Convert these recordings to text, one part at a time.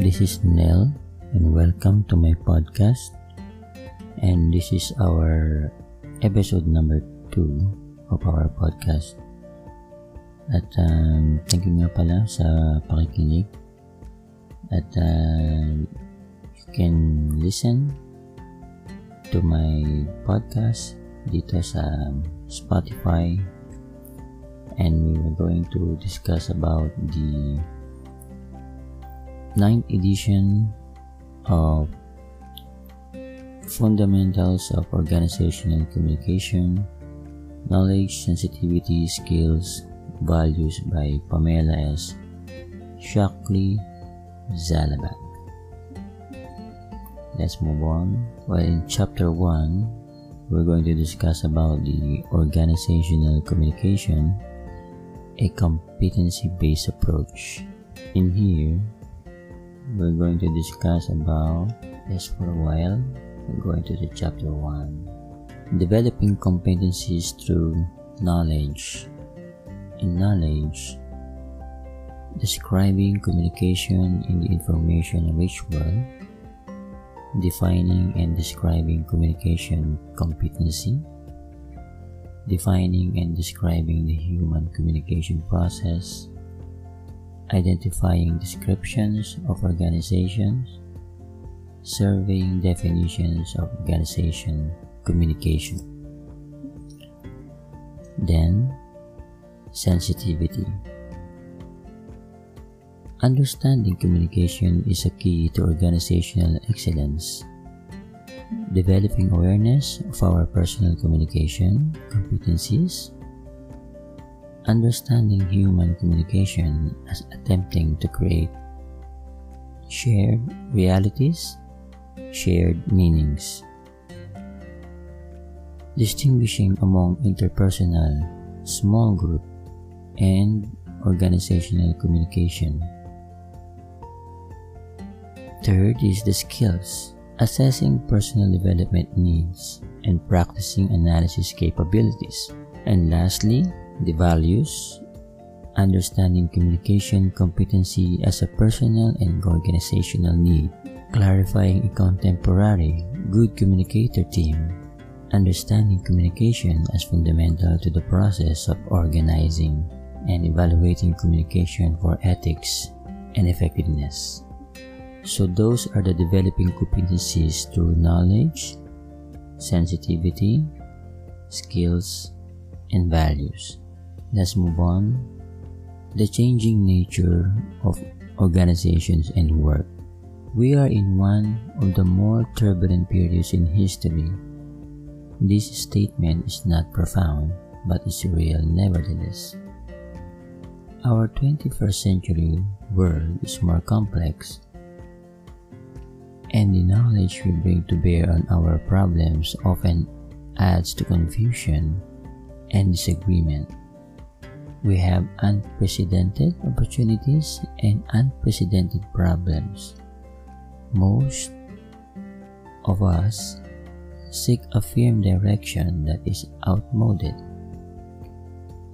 This is Nell, and welcome to my podcast. And this is our episode number 2 of our podcast. At um, thank you nga pala sa pakikinig. At uh, you can listen to my podcast dito sa Spotify and we are going to discuss about the ninth edition of Fundamentals of Organizational Communication Knowledge, Sensitivity, Skills, Values by Pamela S. Shockley Zalabak. Let's move on. Well, in chapter 1, we're going to discuss about the organizational communication, a competency-based approach. In here, we're going to discuss about this for a while. We're going to the chapter 1. Developing competencies through knowledge. In knowledge, describing communication in the information rich world, defining and describing communication competency, defining and describing the human communication process, identifying descriptions of organizations, surveying definitions of organization communication. Then, sensitivity. Understanding communication is a key to organizational excellence. Developing awareness of our personal communication competencies understanding human communication as attempting to create shared realities, shared meanings. Distinguishing among interpersonal, small group, and organizational communication. Third is the skills, assessing personal development needs and practicing analysis capabilities. And lastly, the values, understanding communication competency as a personal and organizational need, clarifying a contemporary good communicator team, understanding communication as fundamental to the process of organizing and evaluating communication for ethics and effectiveness. So those are the developing competencies through knowledge, sensitivity, skills, and values. Let's move on. The changing nature of organizations and work. We are in one of the more turbulent periods in history. This statement is not profound, but is real nevertheless. Our 21st century world is more complex, and the knowledge we bring to bear on our problems often adds to confusion and disagreement. We have unprecedented opportunities and unprecedented problems. Most of us seek a firm direction that is outmoded.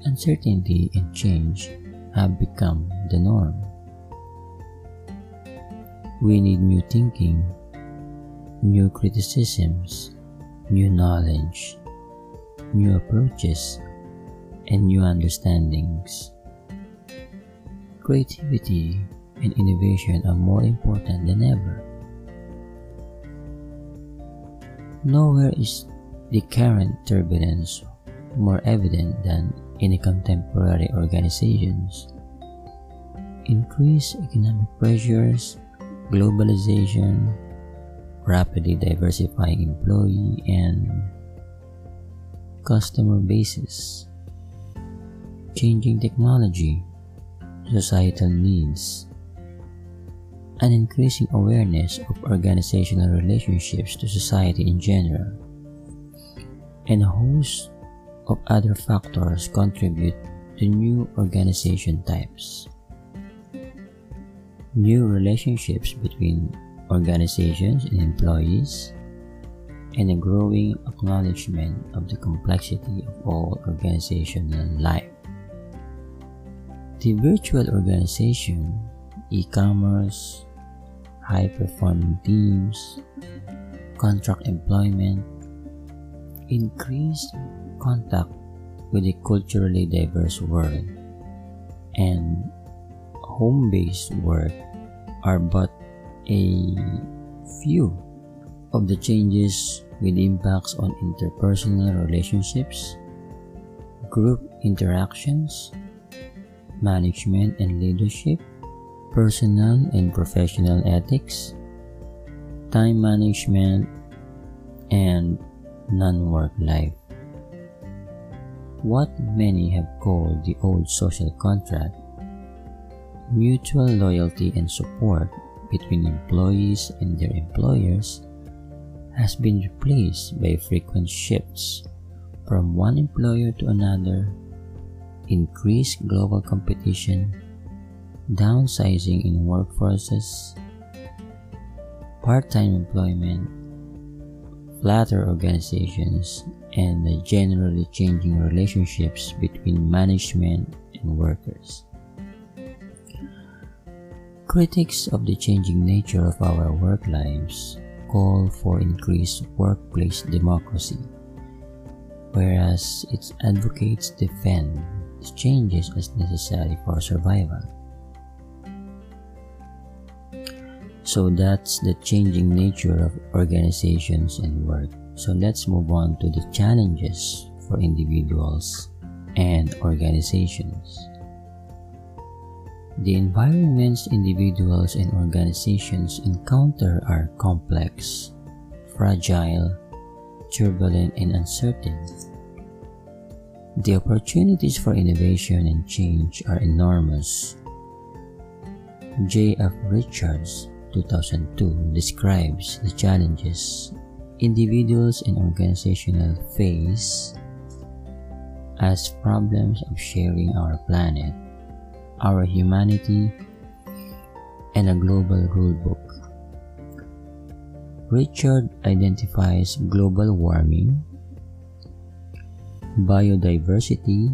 Uncertainty and change have become the norm. We need new thinking, new criticisms, new knowledge, new approaches, and new understandings. Creativity and innovation are more important than ever. Nowhere is the current turbulence more evident than in contemporary organizations. Increased economic pressures, globalization, rapidly diversifying employee and customer bases, changing technology, societal needs, an increasing awareness of organizational relationships to society in general, and a host of other factors contribute to new organization types. New relationships between organizations and employees, and a growing acknowledgement of the complexity of all organizational life. The virtual organization, e-commerce, high performing teams, contract employment, increased contact with a culturally diverse world, and home based work are but a few of the changes with impacts on interpersonal relationships, group interactions, management and leadership, personal and professional ethics, time management, and non work life. What many have called the old social contract, mutual loyalty and support between employees and their employers has been replaced by frequent shifts from one employer to another, increased global competition, downsizing in workforces, part time employment, flatter organizations, and the generally changing relationships between management and workers. Critics of the changing nature of our work lives call for increased workplace democracy, whereas its advocates defend changes as necessary for survival. So that's the changing nature of organizations and work. So let's move on to the challenges for individuals and organizations. The environments individuals and organizations encounter are complex, fragile, turbulent, and uncertain. The opportunities for innovation and change are enormous. J. F. Richards, 2002, describes the challenges individuals and organizations face as problems of sharing our planet our humanity, and a global rulebook. Richard identifies global warming, biodiversity,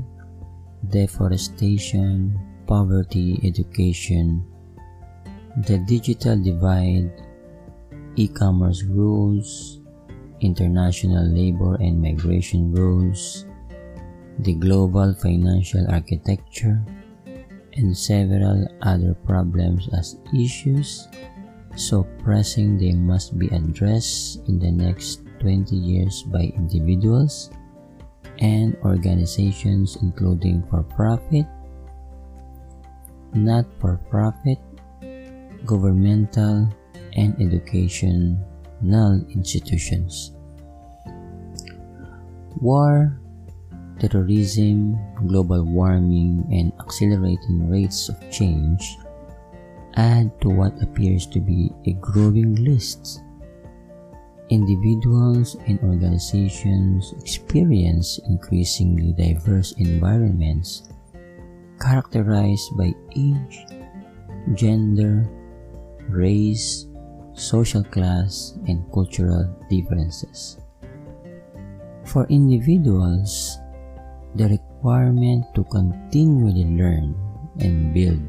deforestation, poverty, education, the digital divide, e-commerce rules, international labor and migration rules, the global financial architecture, and several other problems as issues. So pressing they must be addressed in the next 20 years by individuals and organizations including for-profit, not-for-profit, governmental, and educational institutions. War terrorism, global warming, and accelerating rates of change add to what appears to be a growing list. Individuals and organizations experience increasingly diverse environments characterized by age, gender, race, social class, and cultural differences. For individuals, the requirement to continually learn and build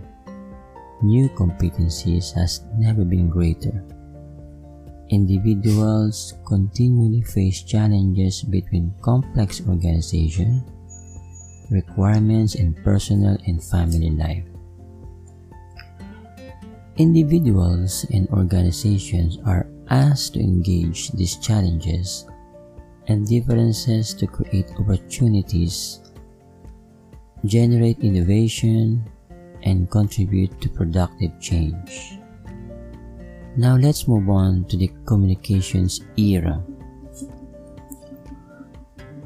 new competencies has never been greater. Individuals continually face challenges between complex organization, requirements in personal and family life. Individuals and organizations are asked to engage these challenges and differences to create opportunities, generate innovation, and contribute to productive change. Now let's move on to the communications era.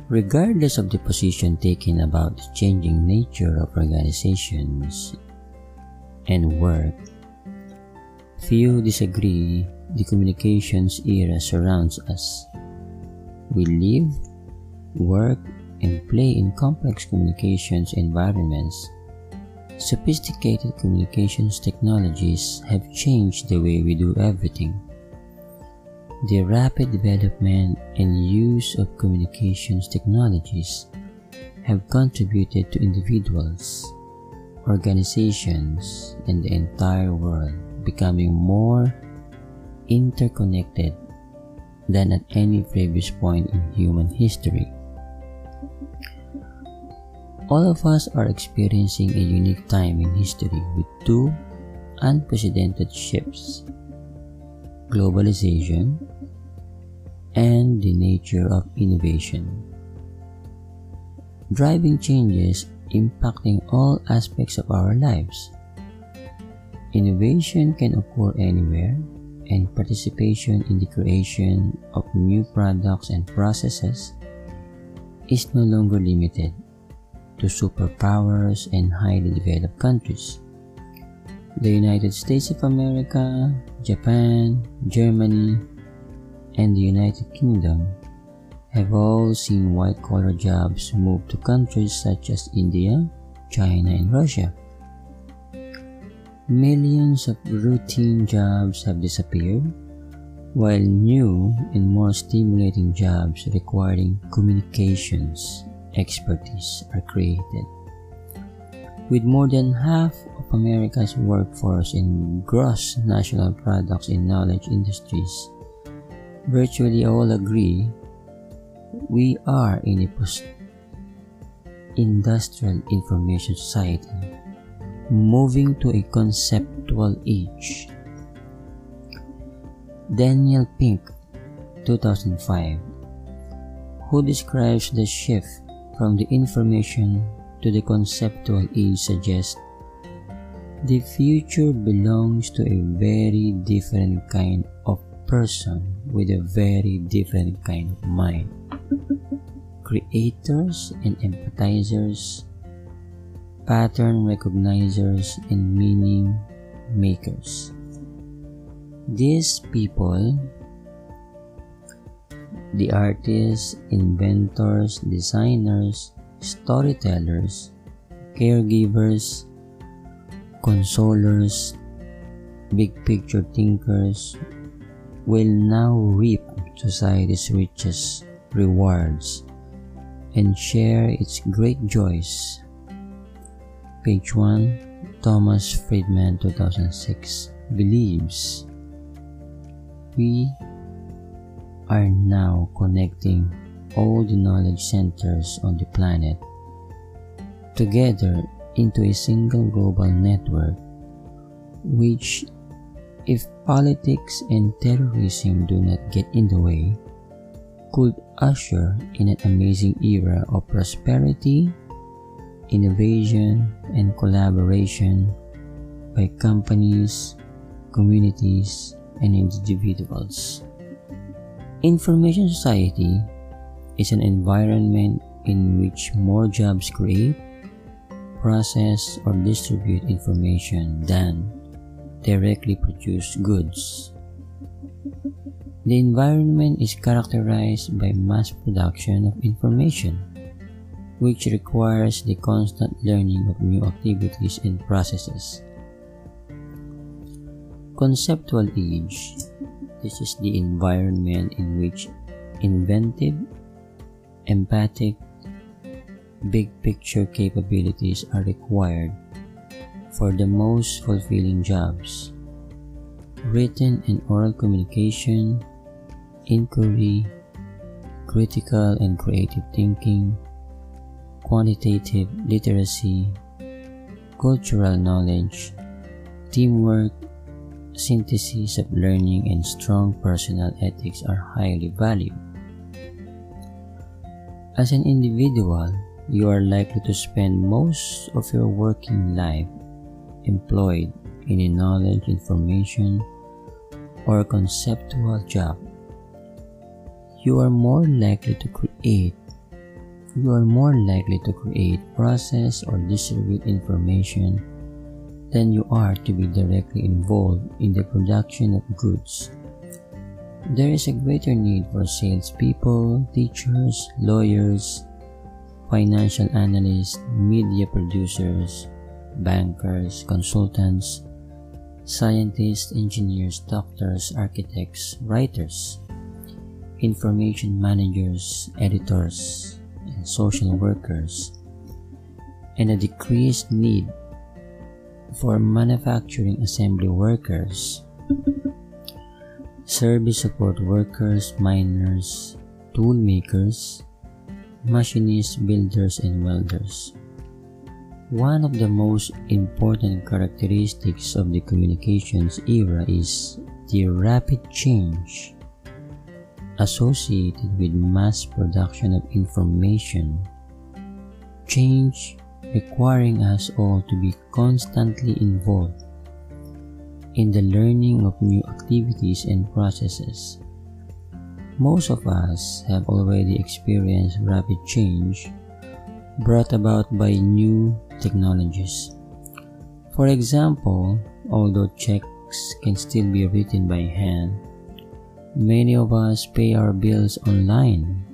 Regardless of the position taken about the changing nature of organizations and work, few disagree the communications era surrounds us we live, work, and play in complex communications environments. Sophisticated communications technologies have changed the way we do everything. The rapid development and use of communications technologies have contributed to individuals, organizations, and the entire world becoming more interconnected than at any previous point in human history. All of us are experiencing a unique time in history with two unprecedented shifts globalization and the nature of innovation. Driving changes impacting all aspects of our lives. Innovation can occur anywhere, and participation in the creation of new products and processes is no longer limited to superpowers and highly developed countries. The United States of America, Japan, Germany, and the United Kingdom have all seen white collar jobs move to countries such as India, China, and Russia. Millions of routine jobs have disappeared, while new and more stimulating jobs requiring communications expertise are created. With more than half of America's workforce in gross national products in knowledge industries, virtually all agree we are in a post-industrial information society moving to a conceptual age. Daniel Pink, 2005, who describes the shift from the information to the conceptual age suggests the future belongs to a very different kind of person with a very different kind of mind. Creators and empathizers, pattern recognizers, and meaning makers. These people the artists, inventors, designers, storytellers, caregivers, consolers, big picture thinkers will now reap society's richest rewards and share its great joys. Page 1 Thomas Friedman 2006 believes we are now connecting all the knowledge centers on the planet together into a single global network, which, if politics and terrorism do not get in the way, could usher in an amazing era of prosperity, innovation, and collaboration by companies, communities, and individuals. Information society is an environment in which more jobs create, process, or distribute information than directly produce goods. The environment is characterized by mass production of information, which requires the constant learning of new activities and processes. Conceptual age this is the environment in which inventive, empathic, big picture capabilities are required for the most fulfilling jobs. Written and oral communication, inquiry, critical and creative thinking, quantitative literacy, cultural knowledge, teamwork, synthesis of learning and strong personal ethics are highly valued. As an individual, you are likely to spend most of your working life employed in a knowledge, information, or conceptual job. You are more likely to create you are more likely to create, process, or distribute information than you are to be directly involved in the production of goods. There is a greater need for salespeople, teachers, lawyers, financial analysts, media producers, bankers, consultants, scientists, engineers, doctors, architects, writers, information managers, editors, and social workers, and a decreased need for manufacturing assembly workers. service support workers, miners, tool makers, machinists, builders, and welders. One of the most important characteristics of the communications era is the rapid change associated with mass production of information, change requiring us all to be constantly involved in the learning of new activities and processes. Most of us have already experienced rapid change brought about by new technologies. For example, although checks can still be written by hand, many of us pay our bills online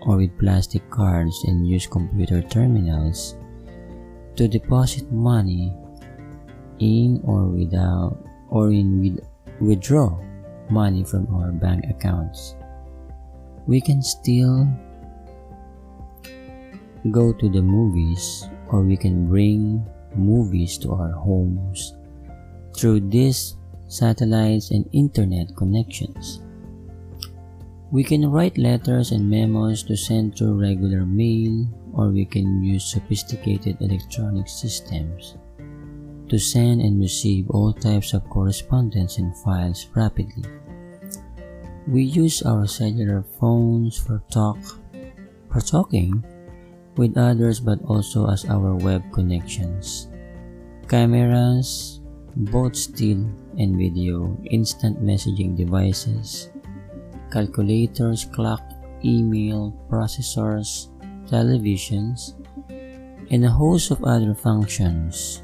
or with plastic cards and use computer terminals to deposit money in or without or in with, withdraw money from our bank accounts. We can still go to the movies or we can bring movies to our homes through these satellites and internet connections. We can write letters and memos to send through regular mail or we can use sophisticated electronic systems to send and receive all types of correspondence and files rapidly. We use our cellular phones for talk for talking with others but also as our web connections. Cameras, both still and video, instant messaging devices, calculators, clock, email, processors, televisions, and a host of other functions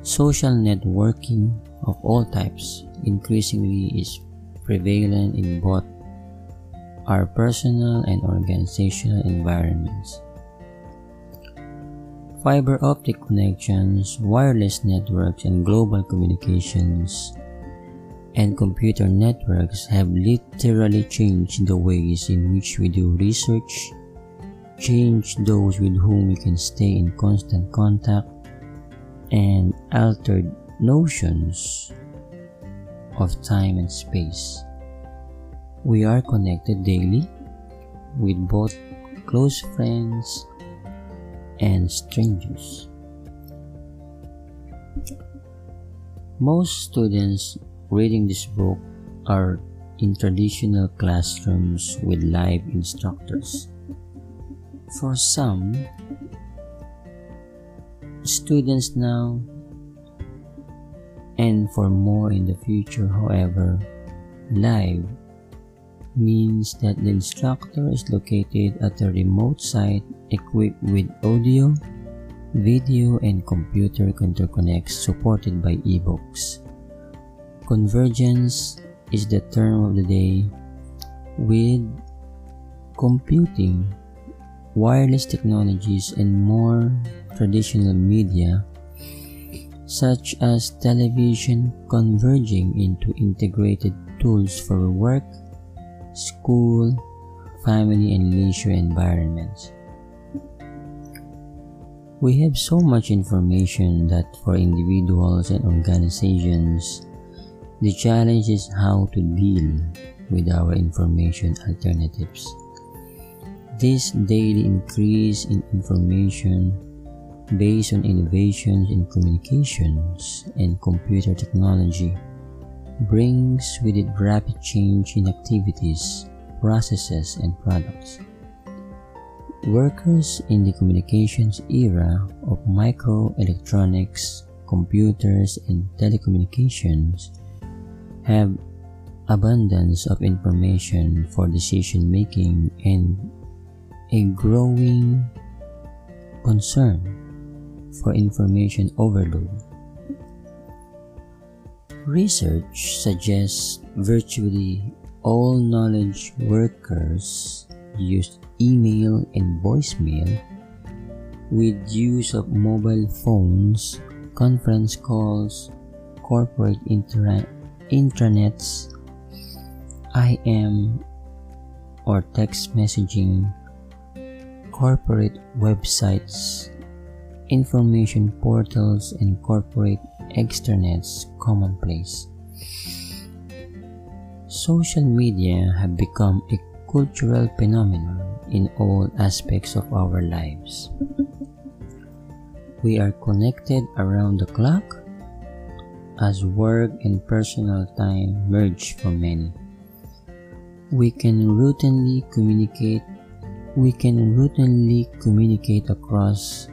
Social networking of all types increasingly is prevalent in both our personal and organizational environments. Fiber optic connections, wireless networks, and global communications and computer networks have literally changed the ways in which we do research, changed those with whom we can stay in constant contact, and altered notions of time and space. We are connected daily with both close friends and strangers. Most students reading this book are in traditional classrooms with live instructors. For some, students now and for more in the future however live means that the instructor is located at a remote site equipped with audio video and computer interconnects supported by ebooks convergence is the term of the day with computing wireless technologies and more traditional media such as television converging into integrated tools for work, school, family, and leisure environments. We have so much information that for individuals and organizations, the challenge is how to deal with our information alternatives. This daily increase in information based on innovations in communications and computer technology brings with it rapid change in activities, processes, and products. Workers in the communications era of microelectronics, computers, and telecommunications have abundance of information for decision making and a growing concern for information overload. Research suggests virtually all knowledge workers use email and voicemail with use of mobile phones, conference calls, corporate intra- intranets, IM or text messaging, corporate websites, information portals and corporate extranets commonplace. Social media have become a cultural phenomenon in all aspects of our lives. We are connected around the clock as work and personal time merge for many. We can routinely communicate we can routinely communicate across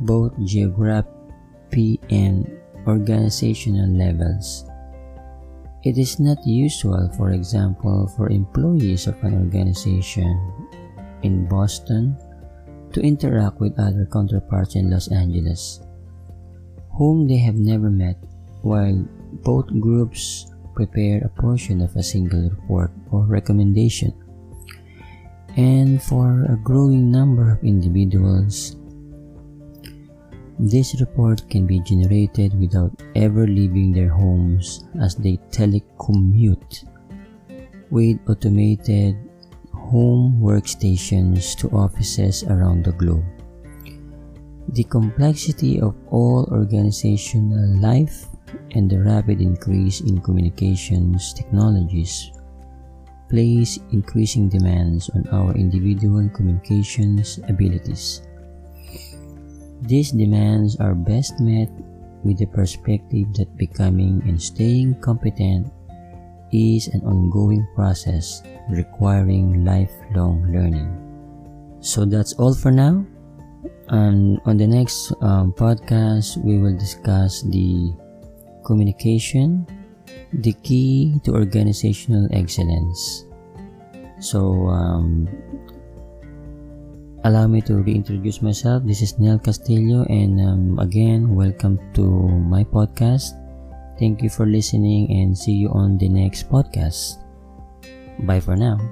both geography and organizational levels. It is not usual, for example, for employees of an organization in Boston to interact with other counterparts in Los Angeles, whom they have never met, while both groups prepare a portion of a single report or recommendation. And for a growing number of individuals, this report can be generated without ever leaving their homes as they telecommute with automated home workstations to offices around the globe. The complexity of all organizational life and the rapid increase in communications technologies place increasing demands on our individual communications abilities. These demands are best met with the perspective that becoming and staying competent is an ongoing process requiring lifelong learning. So that's all for now. And on the next um, podcast, we will discuss the communication, the key to organizational excellence. So, um, allow me to reintroduce myself. This is Neil Castillo, and um, again, welcome to my podcast. Thank you for listening, and see you on the next podcast. Bye for now.